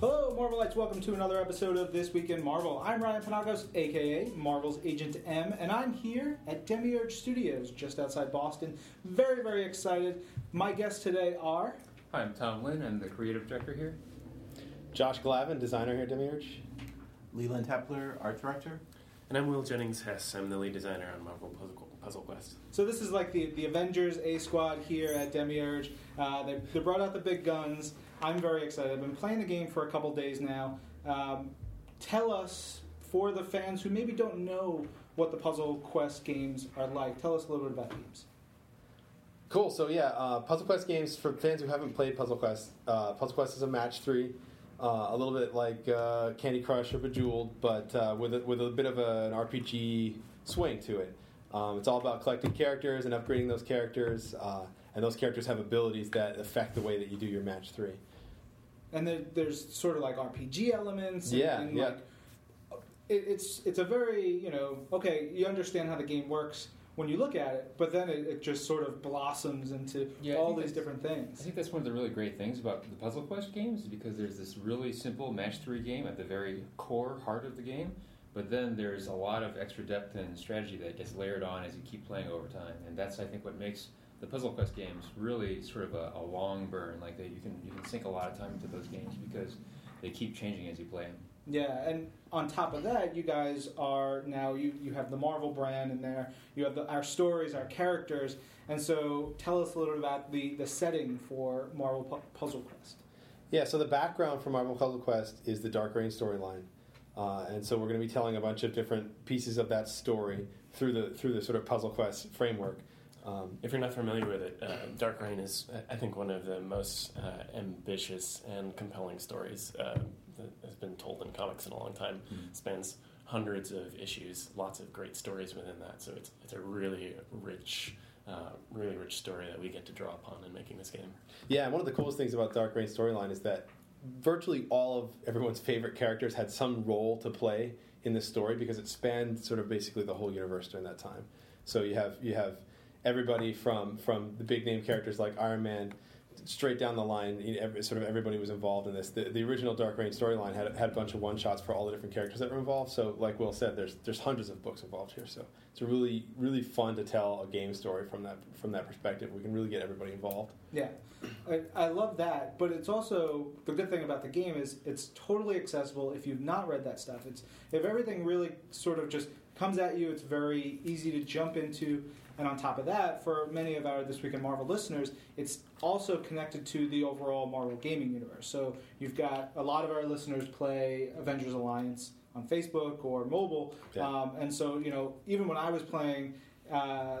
Hello, Marvelites. Welcome to another episode of This Week in Marvel. I'm Ryan Penagos, aka Marvel's Agent M, and I'm here at Demiurge Studios, just outside Boston. Very, very excited. My guests today are. Hi, I'm Tom Lynn. I'm the creative director here. Josh Glavin, designer here at Demiurge. Leland Hepler, art director. And I'm Will Jennings Hess. I'm the lead designer on Marvel Puzzle, Puzzle Quest. So this is like the, the Avengers A Squad here at Demiurge. Uh, they, they brought out the big guns. I'm very excited. I've been playing the game for a couple days now. Um, tell us, for the fans who maybe don't know what the Puzzle Quest games are like, tell us a little bit about games. Cool. So yeah, uh, Puzzle Quest games for fans who haven't played Puzzle Quest. Uh, Puzzle Quest is a match three, uh, a little bit like uh, Candy Crush or Bejeweled, but uh, with a, with a bit of a, an RPG swing to it. Um, it's all about collecting characters and upgrading those characters, uh, and those characters have abilities that affect the way that you do your match three. And there, there's sort of like RPG elements. And, Yeah, and yeah. like it, it's it's a very you know okay you understand how the game works when you look at it, but then it, it just sort of blossoms into Yeah, all these different things. I think that's one of the really great things about the Puzzle Quest games, is because there's this really simple match three game at the very core heart of the game, but then there's a lot of extra depth and strategy that gets layered on as you keep playing over time, and that's I think what makes the Puzzle Quest games really sort of a, a long burn. Like that, you can you can sink a lot of time into those games because they keep changing as you play them. Yeah, and on top of that, you guys are now you you have the Marvel brand in there. You have the, our stories, our characters, and so tell us a little bit about the the setting for Marvel Pu- Puzzle Quest. Yeah, so the background for Marvel Puzzle Quest is the Dark Reign storyline, uh, and so we're going to be telling a bunch of different pieces of that story through the through the sort of Puzzle Quest framework. Um, If you're not familiar with it, uh, Dark Reign is, I think, one of the most uh, ambitious and compelling stories uh, that has been told in comics in a long time. Spans hundreds of issues, lots of great stories within that. So it's it's a really rich, uh, really rich story that we get to draw upon in making this game. Yeah, one of the coolest things about Dark Reign storyline is that virtually all of everyone's favorite characters had some role to play in this story because it spanned sort of basically the whole universe during that time. So you have you have everybody from from the big name characters like Iron Man straight down the line. You know, every, sort of everybody was involved in this. The, the original Dark Reign storyline had had a bunch of one shots for all the different characters that were involved. So like Will said, there's there's hundreds of books involved here. So it's really really fun to tell a game story from that from that perspective. We can really get everybody involved. Yeah, I, I love that. But it's also the good thing about the game is it's totally accessible if you've not read that stuff. It's if everything really sort of just comes at you, it's very easy to jump into. And on top of that, for many of our This Week in Marvel listeners, it's also connected to the overall Marvel gaming universe. So you've got a lot of our listeners play Avengers Alliance on Facebook or mobile, Yeah. um, and so you know even when I was playing uh,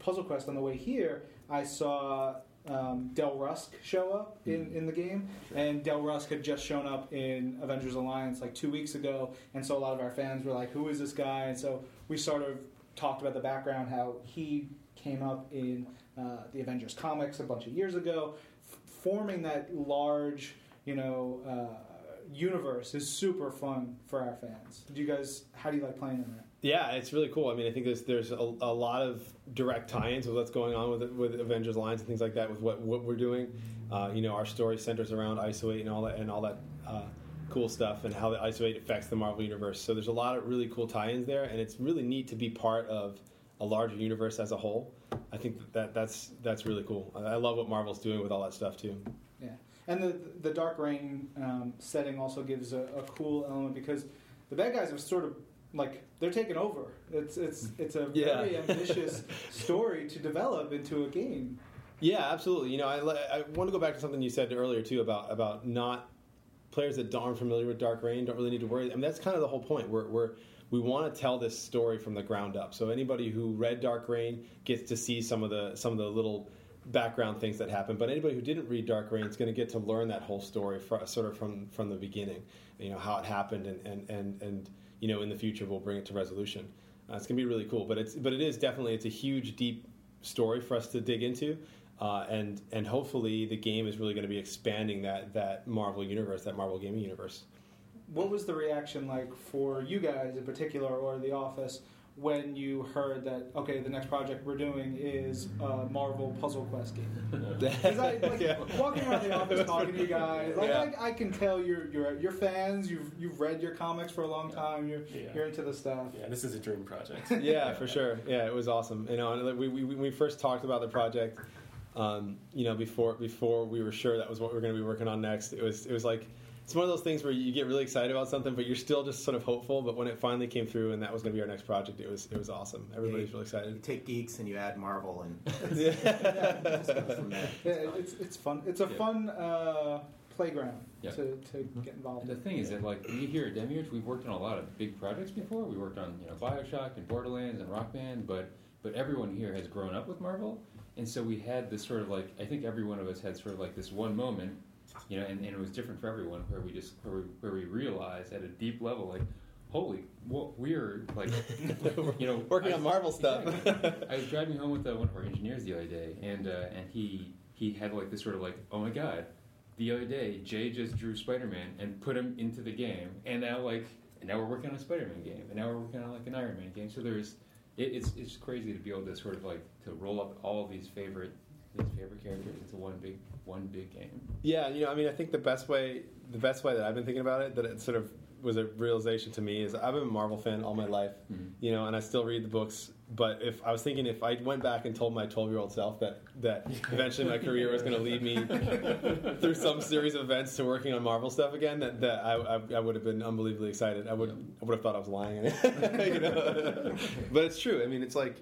Puzzle Quest on the way here, I saw um, Del Rusk show up in, in the game, and Del Rusk had just shown up in Avengers Alliance like two weeks ago, and so a lot of our fans were like, "Who is this guy?" And so we sort of talked about the background, how he came up in uh, the Avengers comics a bunch of years ago, f- forming that large, you know. Uh, universe is super fun for our fans. Do you guys? How do you like playing in that? Yeah, it's really cool. I mean, I think there's there's a, a lot of direct tie-ins with what's going on with with Avengers Alliance and things like that with what what we're doing. Uh, you know, our story centers around ISO 8 and all that and all that uh, cool stuff and how the ISO 8 affects the Marvel universe. So there's a lot of really cool tie-ins there, and it's really neat to be part of a larger universe as a whole. I think that, that that's that's really cool. I, I love what Marvel's doing with all that stuff too. Yeah, and the the Dark Reign um, setting also gives a, a cool element because the bad guys are sort of like they're taking over. It's it's it's a Yeah. very ambitious story to develop into a game. Yeah, absolutely. You know, I, I want to go back to something you said earlier too about about not players that aren't familiar with Dark Reign don't really need to worry. I mean, that's kind of the whole point. We're, we're we want to tell this story from the ground up. So anybody who read Dark Reign gets to see some of the some of the little background things that happen. But anybody who didn't read Dark Reign is going to get to learn that whole story fr sort of from from the beginning. You know how it happened, and and and, and you know in the future we'll bring it to resolution. Uh, it's going to be really cool. But it's but it is definitely it's a huge deep story for us to dig into. Uh, and and hopefully the game is really going to be expanding that that Marvel universe, that Marvel gaming universe. What was the reaction like for you guys in particular, or the office, when you heard that okay, the next project we're doing is a Marvel Puzzle Quest game? Because I like Yeah. walking around the office talking to you guys, like Yeah. I, I can tell you're you're you're fans. You've you've read your comics for a long time. You're Yeah. you're into the stuff. Yeah, this is a dream project. yeah, for sure. Yeah, it was awesome. You know, and we, we when we first talked about the project, um, you know, before before we were sure that was what we were going to be working on next, it was it was like it's one of those things where you get really excited about something, but you're still just sort of hopeful. But when it finally came through and that was going to be our next project, it was it was awesome. Everybody's really excited. You take geeks and you add Marvel, and Yeah. just go from there. Yeah, it's it's fun. It's a Yeah. fun uh, playground Yeah. to, to get involved. And the thing is that, like, we here at Demiurge, we've worked on a lot of big projects before. We worked on, you know, Bioshock and Borderlands and Rock Band, but but everyone here has grown up with Marvel, and so we had this sort of like I think every one of us had sort of like this one moment, you know, and, and it was different for everyone where we just where we, where we realized at a deep level like. Holy, well, we're like, you know, Working on Marvel stuff. Exactly. I was driving home with uh, one of our engineers the other day, and uh, and he he had like this sort of like, oh my god, the other day Jay just drew Spider Man and put him into the game, and now like and now we're working on a Spider Man game, and now we're working on like an Iron Man game. So there's it, it's it's crazy to be able to sort of like to roll up all of these favorite these favorite characters into one big one big game. Yeah, you know, I mean, I think the best way, the best way that I've been thinking about it, that it sort of was a realization to me, is I've been a Marvel fan all my life, Mhm. you know, and I still read the books. But if I was thinking, if I went back and told my 12 year old self that that eventually my career was going to lead me through some series of events to working on Marvel stuff again, that, that I, I, I would have been unbelievably excited. I would I would have thought I was lying, you know? but it's true. I mean, it's like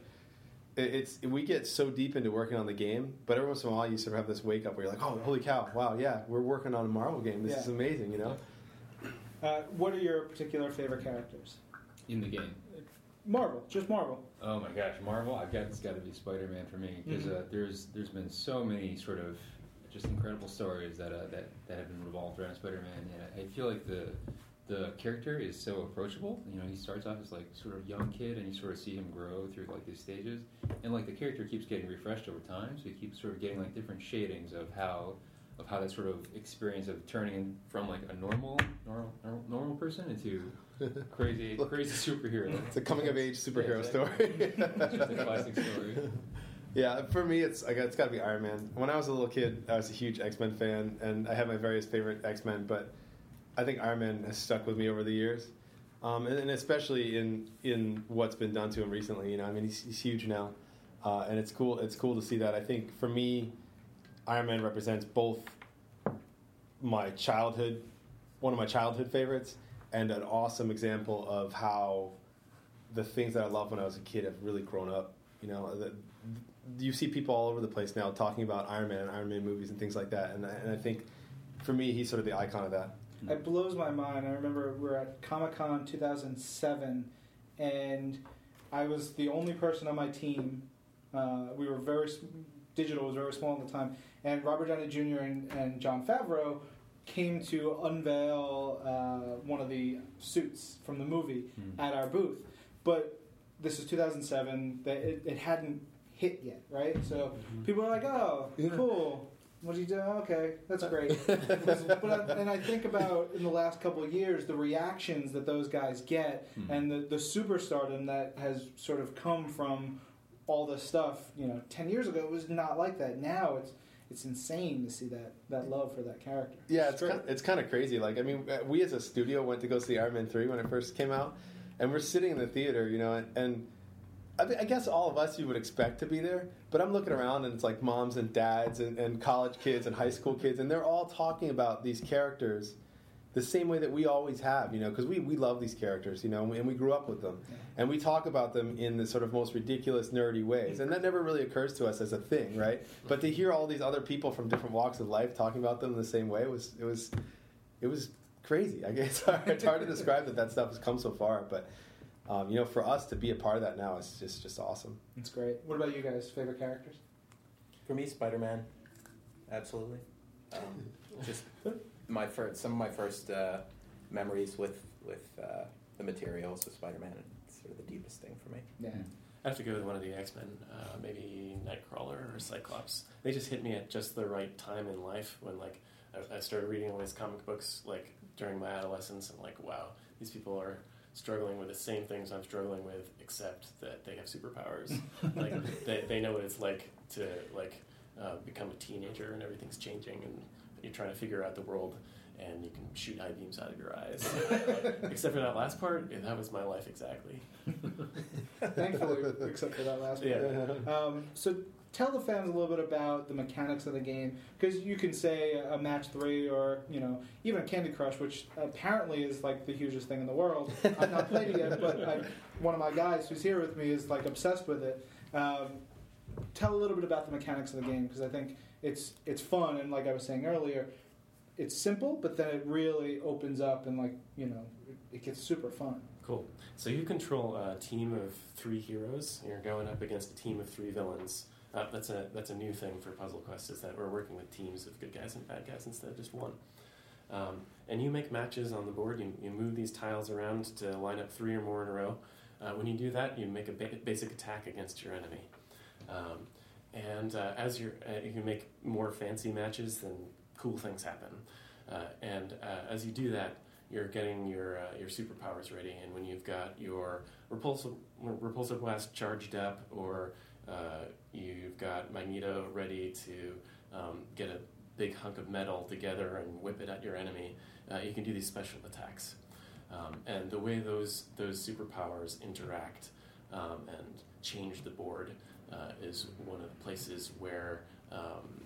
it- it's we get so deep into working on the game, but every once in a while you sort of have this wake up where you're like, oh, holy cow, wow, yeah, we're working on a Marvel game. This Yeah. is amazing, you know. Uh, what are your particular favorite characters? In the game. Marvel, just Marvel. Oh my gosh, Marvel! I've got it's got to be Spider Man for me because Mhm. uh, there's there's been so many sort of just incredible stories that uh, that that have been revolved around Spider Man, and I feel like the the character is so approachable. You know, he starts off as like sort of young kid, and you sort of see him grow through like these stages, and like the character keeps getting refreshed over time, so you keep sort of getting like different shadings of how of how that sort of experience of turning from like a normal normal, normal person into crazy crazy superhero. It's a coming of age superhero Yeah, story. It's just a classic story. Yeah, for me, it's I got, it's got to be Iron Man. When I was a little kid, I was a huge X Men fan, and I had my various favorite X Men, but I think Iron Man has stuck with me over the years, um, and, and especially in in what's been done to him recently. You know, I mean, he's, he's huge now, uh, and it's cool. It's cool to see that. I think for me, Iron Man represents both my childhood, one of my childhood favorites, and an awesome example of how the things that I loved when I was a kid have really grown up. You know, the, you see people all over the place now talking about Iron Man and Iron Man movies and things like that, and I, and I think for me, he's sort of the icon of that. It blows my mind. I remember we were at Comic Con 2007, and I was the only person on my team. Uh, we were very digital was very small at the time, and Robert Downey Jr. and, and Jon Favreau came to unveil uh, one of the suits from the movie Hmm. at our booth. But this is 2007. That it, it hadn't hit yet, right? So people are like, "Oh, Yeah. cool. What do you do? Okay, that's great." but I, and I think about in the last couple of years the reactions that those guys get Hmm. and the, the superstardom that has sort of come from all this stuff. You know, ten years ago it was not like that. Now it's it's insane to see that that love for that character. Yeah, it's great. kind, it's kind of crazy. Like, I mean, uh, we as a studio went to go see Iron Man three when it first came out, and we're sitting in the theater, you know, and, and I, mean, I guess all of us you would expect to be there, but I'm looking around and it's like moms and dads and, and college kids and high school kids, and they're all talking about these characters the same way that we always have, you know, because we, we love these characters, you know, and we grew up with them. And we talk about them in the sort of most ridiculous, nerdy ways. And that never really occurs to us as a thing, right? But to hear all these other people from different walks of life talking about them in the same way was, it was, it was crazy. I guess it's hard, it's hard to describe that that stuff has come so far. But, um, you know, for us to be a part of that now is just, just awesome. It's great. What about you guys? Favorite characters? For me, Spider Man, absolutely. Um, just my first, some of my first uh, memories with with uh, the materials of Spider Man. It's sort of the deepest thing for me. Yeah. I have to go with one of the X Men, uh, maybe Nightcrawler or Cyclops. They just hit me at just the right time in life when, like, I, I started reading all these comic books, like during my adolescence. and like, wow, these people are struggling with the same things I'm struggling with, except that they have superpowers. like they, they know what it's like to like uh, become a teenager and everything's changing, and you're trying to figure out the world. And you can shoot high beams out of your eyes. Except for that last part, yeah, that was my life exactly. Thankfully, except for that last one. Yeah. Um, so tell the fans a little bit about the mechanics of the game because you can say a match three or you know even a Candy Crush, which apparently is like the hugest thing in the world. I've not played it yet, but I, one of my guys who's here with me is like obsessed with it. Um, tell a little bit about the mechanics of the game because I think it's it's fun and like I was saying earlier, it's simple, but then it really opens up and like you know it, gets super fun. Cool. So you control a team of three heroes. You're going up against a team of three villains. Uh, that's a that's a new thing for Puzzle Quest is that we're working with teams of good guys and bad guys instead of just one. Um, and you make matches on the board. You, you move these tiles around to line up three or more in a row. Uh, when you do that, you make a ba- basic attack against your enemy. Um, and uh, as you're, uh, you can make more fancy matches, then cool things happen. Uh, and uh, as you do that, you're getting your uh, your superpowers ready. And when you've got your repulsor repulsor blast charged up, or you've got Magneto ready to um, get a big hunk of metal together and whip it at your enemy, you can do these special attacks. Um, and the way those those superpowers interact um, and change the board uh, is one of the places where um,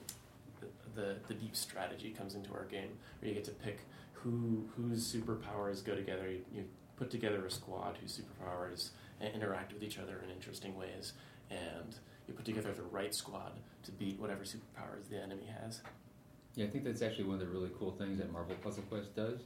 the, the deep strategy comes into our game, where you get to pick who whose superpowers go together. You, you put together a squad whose superpowers interact with each other in interesting ways, and you put together the right squad to beat whatever superpowers the enemy has. Yeah, I think that's actually one of the really cool things that Marvel Puzzle Quest does,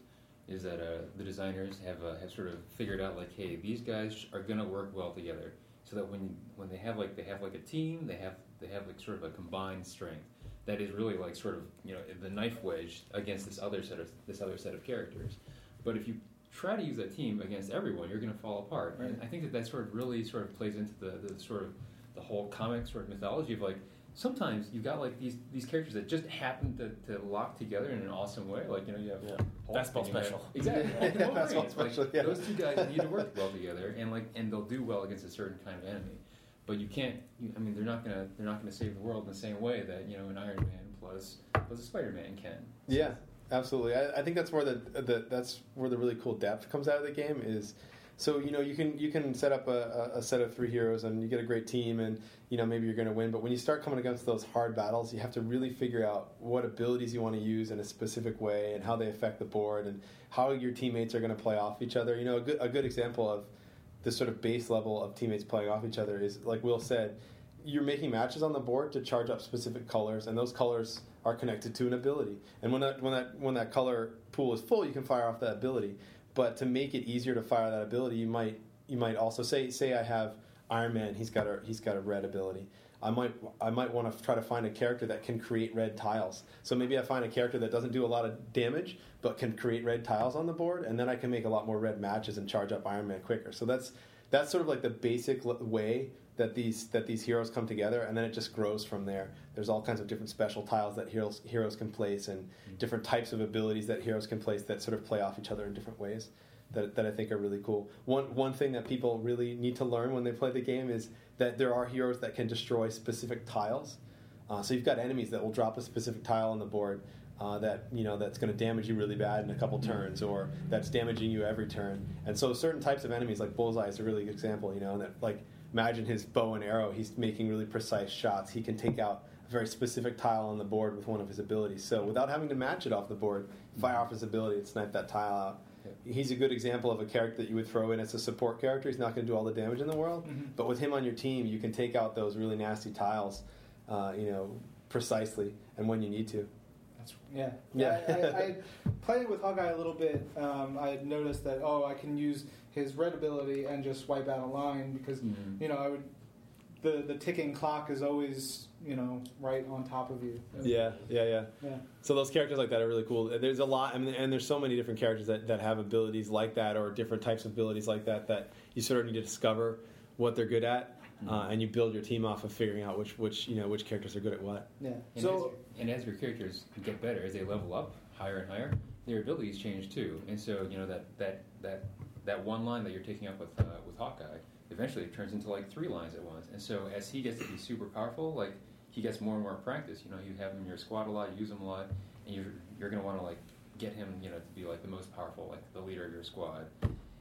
is that uh, the designers have uh, have sort of figured out like, hey, these guys are gonna work well together, so that when when they have like they have like a team, they have they have like sort of a combined strength that is really like sort of you know the knife wedge against this other set of this other set of characters. But if you try to use that team against everyone, you're going to fall apart. And I think that that sort of really sort of plays into the, the sort of the whole comic sort of mythology of like sometimes you've got like these these characters that just happen to, to lock together in an awesome way. Like you know you have Yeah. Hulk Fastball and you special. exactly. Yeah, Wolverine. fastball It's like, special, yeah. Those two guys need to work well together, and like and they'll do well against a certain kind of enemy. But you can't. You, I mean, they're not gonna they're not gonna save the world in the same way that you know an Iron Man plus plus a Spider Man can. Yeah, absolutely. I, I think that's where the, the that's where the really cool depth comes out of the game is. So you know you can you can set up a, a set of three heroes and you get a great team and you know maybe you're going to win. But when you start coming against those hard battles, you have to really figure out what abilities you want to use in a specific way and how they affect the board and how your teammates are going to play off each other. You know a good a good example of this sort of base level of teammates playing off each other is like Will said, you're making matches on the board to charge up specific colors, and those colors are connected to an ability. And when that when that when that color pool is full, you can fire off that ability. But to make it easier to fire that ability, you might you might also say say I have Iron Man, he's got a he's got a red ability. I might I might want to try to find a character that can create red tiles. So maybe I find a character that doesn't do a lot of damage but can create red tiles on the board, and then I can make a lot more red matches and charge up Iron Man quicker. So that's that's sort of like the basic way that these that these heroes come together, and then it just grows from there. There's all kinds of different special tiles that heroes heroes can place, and different types of abilities that heroes can place that sort of play off each other in different ways. That, that I think are really cool. One one thing that people really need to learn when they play the game is that there are heroes that can destroy specific tiles. Uh, so you've got enemies that will drop a specific tile on the board uh, that you know that's going to damage you really bad in a couple turns, or that's damaging you every turn. And so certain types of enemies, like Bullseye, is a really good example. You know, that like imagine his bow and arrow. He's making really precise shots. He can take out a very specific tile on the board with one of his abilities. So without having to match it off the board, fire off his ability and snipe that tile out. He's a good example of a character that you would throw in as a support character. He's not going to do all the damage in the world, but with him on your team, you can take out those really nasty tiles, uh, you know, precisely and when you need to. That's yeah. Yeah. I, I, I playing with Hawkeye a little bit. Um, I noticed that oh, I can use his red ability and just wipe out a line because Mhm. you know I would. The the ticking clock is always you know right on top of you. Yeah, yeah, yeah. Yeah. So those characters like that are really cool. There's a lot, I mean, and there's so many different characters that, that have abilities like that, or different types of abilities like that that you sort of need to discover what they're good at, uh, and you build your team off of figuring out which which you know which characters are good at what. Yeah. And, So as, and as your characters get better, as they level up higher and higher, their abilities change too. And so you know that that that that one line that you're taking up with uh, with Hawkeye, eventually it turns into like three lines at once. And so as he gets to be super powerful, like he gets more and more practice. You know, you have him in your squad a lot, you use him a lot, and you're you're gonna want to like get him, you know, to be like the most powerful, like the leader of your squad,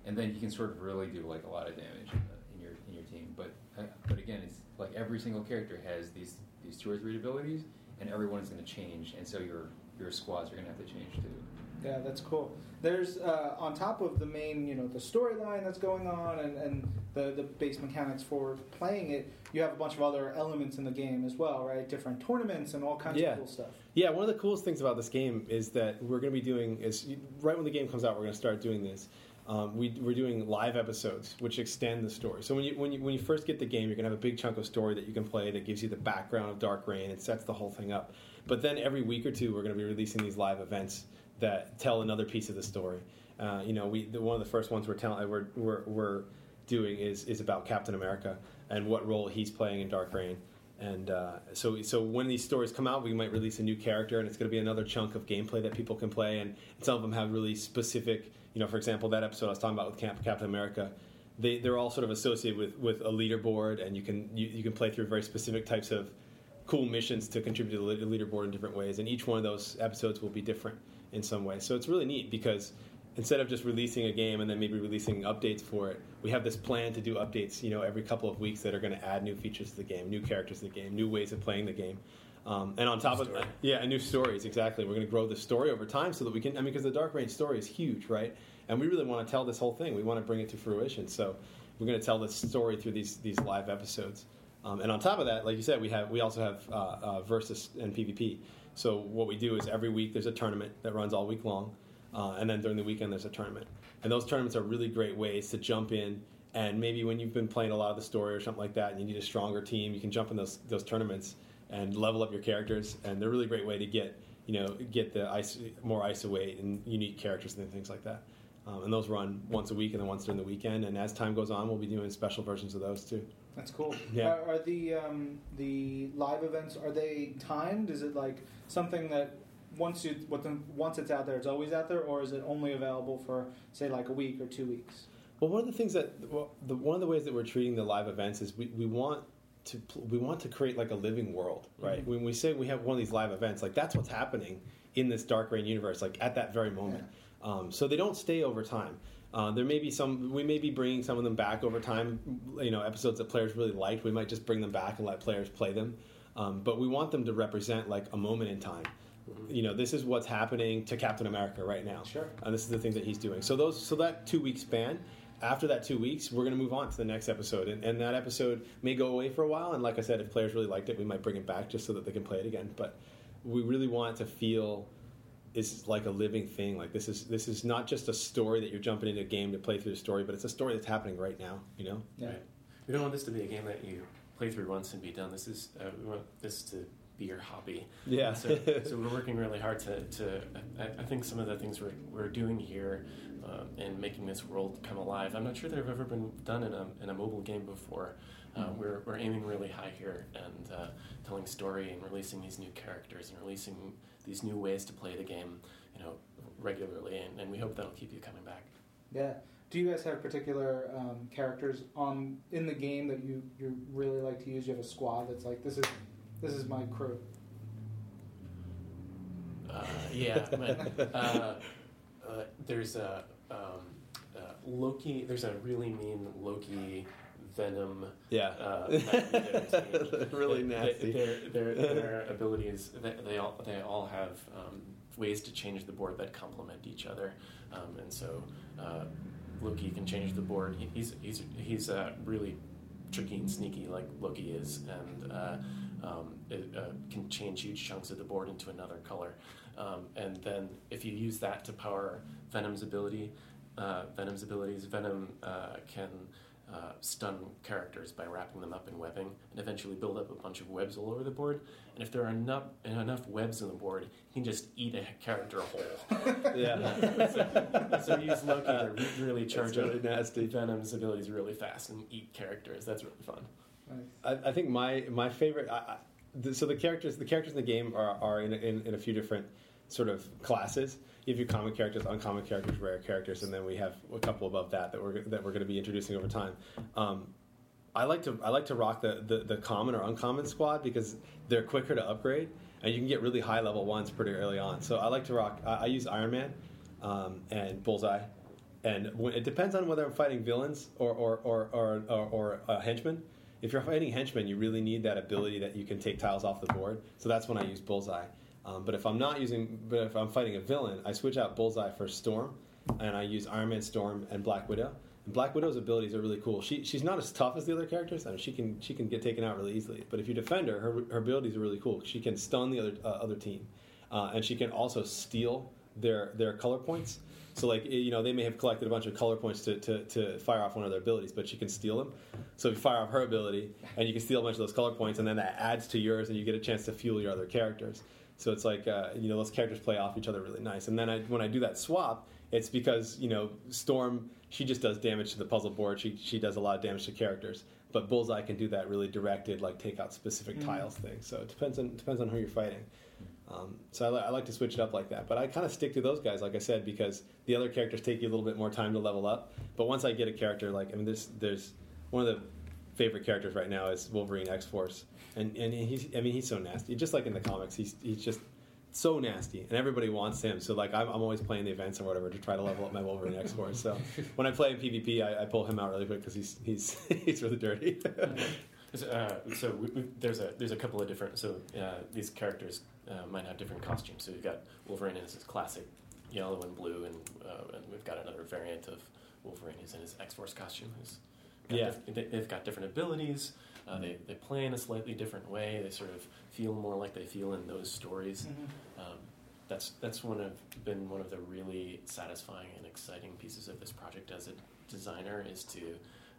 and then you can sort of really do like a lot of damage in, your in your team. But uh, but again, it's like every single character has these these two or three abilities, and everyone is going to change, and so your your squads are going to have to change too. Yeah, that's cool. There's uh, on top of the main, you know, the storyline that's going on and, and the, the base mechanics for playing it, you have a bunch of other elements in the game as well, right? Different tournaments and all kinds Yeah. of cool stuff. Yeah, one of the coolest things about this game is that we're going to be doing is right when the game comes out, we're going to start doing this. Um, we, we're doing live episodes which extend the story. So when you, when you when you first get the game, you're going to have a big chunk of story that you can play that gives you the background of Dark Reign. It sets the whole thing up. But then every week or two, we're going to be releasing these live events that tell another piece of the story. Uh, you know, we the, one of the first ones we're telling we're, we're, we're doing is is about Captain America and what role he's playing in Dark Reign. And uh, so, so when these stories come out, we might release a new character, and it's going to be another chunk of gameplay that people can play. And some of them have really specific, you know, for example, that episode I was talking about with Camp, Captain America, they they're all sort of associated with with a leaderboard, and you can you, you can play through very specific types of cool missions to contribute to the leaderboard in different ways. And each one of those episodes will be different in some way. So it's really neat because instead of just releasing a game and then maybe releasing updates for it, we have this plan to do updates, you know, every couple of weeks that are going to add new features to the game, new characters to the game, new ways of playing the game. Um, and on top of that, yeah, and new stories, exactly. We're going to grow the story over time so that we can, I mean, because the Dark Reign story is huge, right? And we really want to tell this whole thing. We want to bring it to fruition. So we're going to tell this story through these, these live episodes. Um, and on top of that, like you said, we have we also have uh, uh, versus and PvP. So what we do is every week there's a tournament that runs all week long, uh, and then during the weekend there's a tournament. And those tournaments are really great ways to jump in. And maybe when you've been playing a lot of the story or something like that, and you need a stronger team, you can jump in those those tournaments and level up your characters. And they're a really great way to get you know get the ice, more ISO 8 and unique characters and things like that. Um, and those run once a week and then once during the weekend. And as time goes on, we'll be doing special versions of those too. That's cool. Yeah. Are, are the um, the live events are they timed? Is it like something that once you once it's out there, it's always out there, or is it only available for say like a week or two weeks? Well, one of the things that well, the, one of the ways that we're treating the live events is we, we want to we want to create like a living world, right? When we say we have one of these live events, like that's what's happening in this Dark Reign universe, like at that very moment. Um, so they don't stay over time. Uh, there may be some. We may be bringing some of them back over time. You know, episodes that players really liked. We might just bring them back and let players play them. Um, but we want them to represent like a moment in time. You know, this is what's happening to Captain America right now. Sure. And this is the thing that he's doing. So those, so that two week span. After that two weeks, we're going to move on to the next episode, and, and that episode may go away for a while. And like I said, if players really liked it, we might bring it back just so that they can play it again. But we really want it to feel is like a living thing. Like this is this is not just a story that you're jumping into a game to play through the story, but it's a story that's happening right now. You know? Yeah. Right. We don't want this to be a game that you play through once and be done. This is uh, we want this to be your hobby. Yeah. So, so we're working really hard to. to I, I think some of the things we're, we're doing here um, and making this world come alive. I'm not sure they've ever been done in a in a mobile game before. Uh, we're, we're aiming really high here and uh, telling story and releasing these new characters and releasing these new ways to play the game, you know, regularly. And, and we hope that'll keep you coming back. Yeah. Do you guys have particular um, characters on in the game that you, you really like to use? You have a squad that's like this is this is my crew. Uh, yeah, but, uh, uh, there's a um, uh, Loki. There's a really mean Loki Venom. Yeah. Uh, really nasty. Their, their, their abilities. They, they all they all have um, ways to change the board that complement each other, um, and so uh, Loki can change the board. He, he's he's he's uh, really tricky and sneaky like Loki is, and uh, um, it uh, can change huge chunks of the board into another color. Um, and then if you use that to power Venom's ability, uh, Venom's abilities, Venom uh, can uh, stun characters by wrapping them up in webbing and eventually build up a bunch of webs all over the board. And if there are enough enough webs on the board, he can just eat a character whole. yeah. so, so use Loki to re- really charge really up nasty. Venom's abilities really fast and eat characters. That's really fun. Nice. I, I think my my favorite. I, I, the, so the characters the characters in the game are, are in, in in a few different sort of classes. You have your common characters, uncommon characters, rare characters, and then we have a couple above that that we're that we're going to be introducing over time. Um, I like to I like to rock the, the, the common or uncommon squad because they're quicker to upgrade and you can get really high level ones pretty early on. So I like to rock. I, I use Iron Man um, and Bullseye, and when, it depends on whether I'm fighting villains or or or or, or, or uh, henchmen. If you're fighting henchmen, you really need that ability that you can take tiles off the board. So that's when I use Bullseye. Um, but if I'm not using, but if I'm fighting a villain, I switch out Bullseye for Storm, and I use Iron Man, Storm, and Black Widow. And Black Widow's abilities are really cool. She she's not as tough as the other characters. I mean, she can she can get taken out really easily. But if you defend her, her, her abilities are really cool. She can stun the other uh, other team, uh, and she can also steal their their color points. So like you know they may have collected a bunch of color points to, to, to fire off one of their abilities, but she can steal them. So if you fire off her ability, and you can steal a bunch of those color points, and then that adds to yours, and you get a chance to fuel your other characters. So it's like uh, you know those characters play off each other really nice. And then I, when I do that swap, it's because you know Storm she just does damage to the puzzle board. She she does a lot of damage to characters. But Bullseye can do that really directed, like take out specific Mm. tiles thing. So it depends on depends on who you're fighting. Um, so I, li- I like to switch it up like that. But I kind of stick to those guys, like I said, because the other characters take you a little bit more time to level up. But once I get a character, like I mean, there's there's one of the favorite characters right now is Wolverine X Force, and and he's I mean he's so nasty. Just like in the comics, he's he's just so nasty, and everybody wants him. So like I'm, I'm always playing the events or whatever to try to level up my Wolverine X Force. So when I play in PvP, I, I pull him out really quick because he's he's he's really dirty. So, uh, so we, we, there's a there's a couple of different. So uh, these characters uh, might have different costumes. So you've got Wolverine in his classic yellow and blue, and, uh, and we've got another variant of Wolverine who's in his X Force costume. Who's got Yeah. diff- they've got different abilities. Uh, they they play in a slightly different way. They sort of feel more like they feel in those stories. Um, that's that's one of been one of the really satisfying and exciting pieces of this project as a designer is to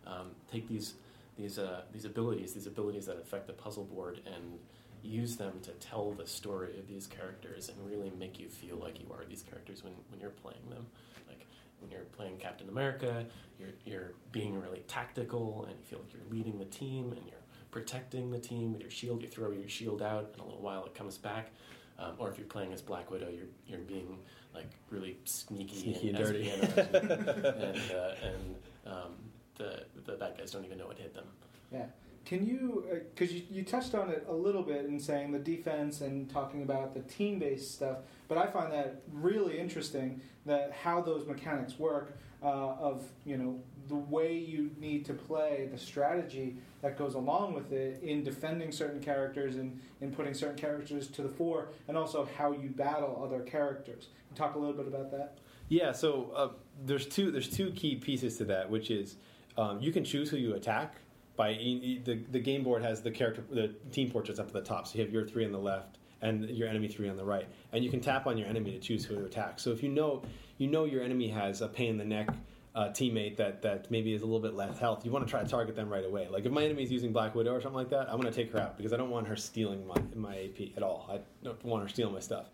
um, take these these uh, these abilities, these abilities that affect the puzzle board, and use them to tell the story of these characters and really make you feel like you are these characters when, when you're playing them. Like when you're playing Captain America, you're you're being really tactical and you feel like you're leading the team and you're protecting the team with your shield. You throw your shield out, and a little while it comes back. Um, or if you're playing as Black Widow, you're you're being like really sneaky, Sneaky and and, dirty. espionage and uh, and um, the the bad guys don't even know what hit them. Yeah. Can you, because you, you touched on it a little bit in saying the defense and talking about the team based stuff, but I find that really interesting that how those mechanics work uh, of, you know, the way you need to play, the strategy that goes along with it in defending certain characters and in putting certain characters to the fore, and also how you battle other characters. Talk a little bit about that? Yeah, so uh, there's two there's two key pieces to that, which is um, you can choose who you attack by the the game board has the character the team portraits up at the top, so you have your three on the left and your enemy three on the right, and you can tap on your enemy to choose who to attack. So if you know you know your enemy has a pain in the neck. Uh, teammate that, that maybe is a little bit less health, you want to try to target them right away. Like if my enemy is using Black Widow or something like that, I want to take her out because I don't want her stealing my, my AP at all. I don't want her stealing my stuff.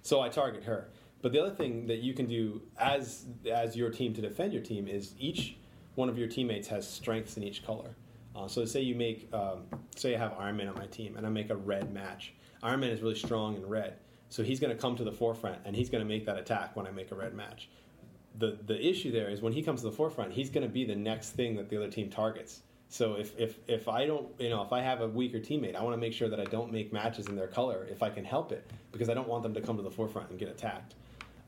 So I target her. But the other thing that you can do as as your team to defend your team is each one of your teammates has strengths in each color. Uh, so say you make um, say I have Iron Man on my team and I make a red match. Iron Man is really strong in red, so he's going to come to the forefront and he's going to make that attack when I make a red match. The the issue there is when he comes to the forefront, he's going to be the next thing that the other team targets. So if, if if I don't you know if I have a weaker teammate, I want to make sure that I don't make matches in their color if I can help it because I don't want them to come to the forefront and get attacked.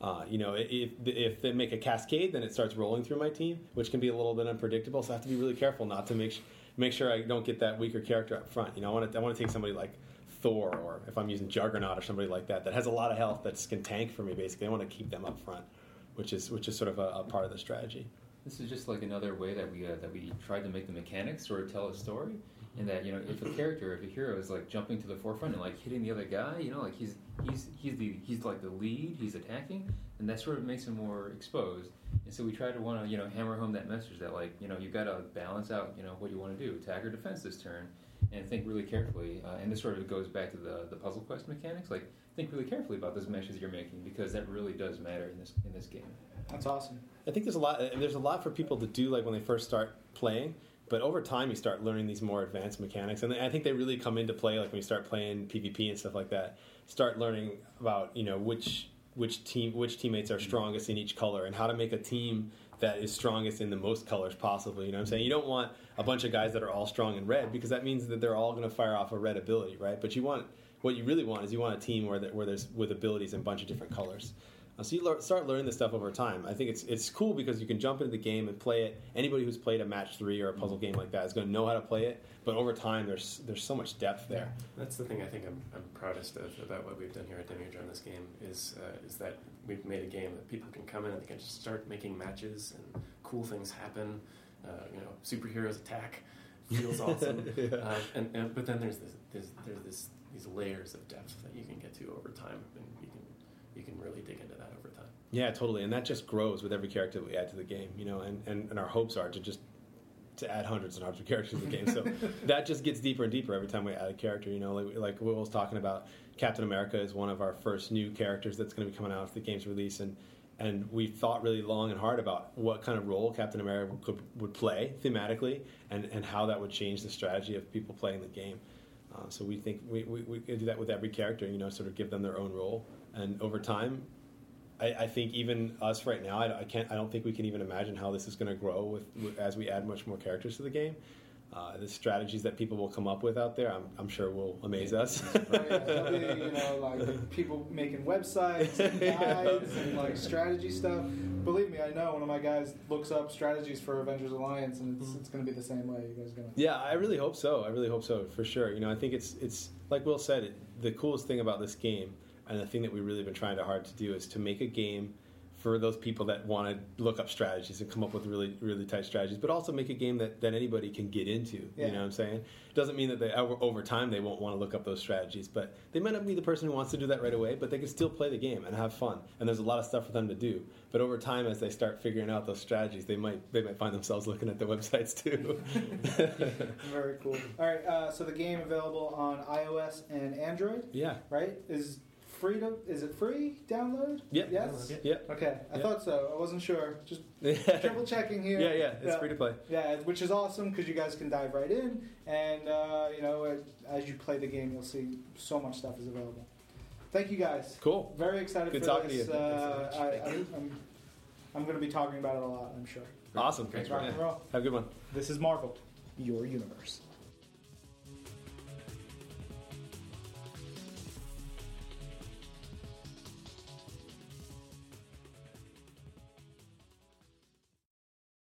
Uh, you know, if if they make a cascade, then it starts rolling through my team, which can be a little bit unpredictable. So I have to be really careful not to make make sure I don't get that weaker character up front. You know, I want to I want to take somebody like Thor, or if I'm using Juggernaut or somebody like that that has a lot of health that can tank for me. Basically, I want to keep them up front, which is which is sort of a, a part of the strategy. This is just like another way that we uh, that we tried to make the mechanics sort of tell a story. In that you know, if a character, if a hero is like jumping to the forefront and like hitting the other guy, you know, like he's he's he's the he's like the lead, he's attacking, and that sort of makes him more exposed. And so we try to want to you know hammer home that message that like you know you've got to balance out you know what you want to do, attack or defense this turn, and think really carefully. Uh, and this sort of goes back to the the puzzle quest mechanics. Like think really carefully about those meshes you're making because that really does matter in this in this game. That's awesome. I think there's a lot. There's a lot for people to do, like when they first start playing. But over time, you start learning these more advanced mechanics, and I think they really come into play, like when you start playing PvP and stuff like that. Start learning about you know which which team which teammates are mm. strongest in each color and how to make a team that is strongest in the most colors possible. You know what I'm saying? You don't want a bunch of guys that are all strong in red because that means that they're all going to fire off a red ability, right? But you want what you really want is you want a team where, that, where there's with abilities in a bunch of different colors. So you lear- start learning this stuff over time. I think it's it's cool because you can jump into the game and play it. Anybody who's played a match three or a puzzle game like that is going to know how to play it. But over time, there's there's so much depth there. That's the thing I think I'm, I'm proudest of about what we've done here at Demiurge this game is uh, is that we've made a game that people can come in and they can just start making matches and cool things happen. Uh, you know, superheroes attack feels awesome. Yeah. uh, and, and but then there's this, there's, there's this these layers of depth that you can get to over time, and you can really dig into that over time. Yeah, totally, and that just grows with every character that we add to the game. You know, and, and, and our hopes are to just to add hundreds and hundreds of characters to the game. So that just gets deeper and deeper every time we add a character. You know, like like Will was talking about, Captain America is one of our first new characters that's going to be coming out after the game's release, and and we thought really long and hard about what kind of role Captain America could, would play thematically, and and how that would change the strategy of people playing the game. Uh, so we think we, we, we do that with every character, you know, sort of give them their own role, and over time, I, I think even us right now, I, I can't, I don't think we can even imagine how this is going to grow with, with as we add much more characters to the game. Uh, the strategies that people will come up with out there, I'm, I'm sure will amaze us. Yeah, be, you know, like people making websites and guides and like strategy stuff. Believe me, I know one of my guys looks up strategies for Avengers Alliance, and it's, it's going to be the same way. You guys are going to. Yeah, I really hope so. I really hope so for sure. You know, I think it's it's like Will said. It, the coolest thing about this game, and the thing that we've really been trying to hard to do, is to make a game for those people that want to look up strategies and come up with really really tight strategies, but also make a game that, that anybody can get into. Yeah. You know what I'm saying? It doesn't mean that they over, over time they won't want to look up those strategies, but they might not be the person who wants to do that right away, but they can still play the game and have fun. And there's a lot of stuff for them to do. But over time, as they start figuring out those strategies, they might they might find themselves looking at the websites too. Very cool. All right, uh, so the game available on iOS and Android, yeah. right? Is free to? Is it free download? Yep. Yes. Yep. Okay, I Yeah. thought so. I wasn't sure. Just yeah, triple checking here. yeah, yeah, it's free to play. Yeah, which is awesome because you guys can dive right in, and uh, you know, as you play the game, you'll see so much stuff is available. Thank you guys. Cool. Very excited Good for talking to this. you. Uh, I, I, I'm, I'm going to be talking about it a lot. I'm sure. Awesome. Great. Rock and roll. Have a good one. This is Marvel, your universe.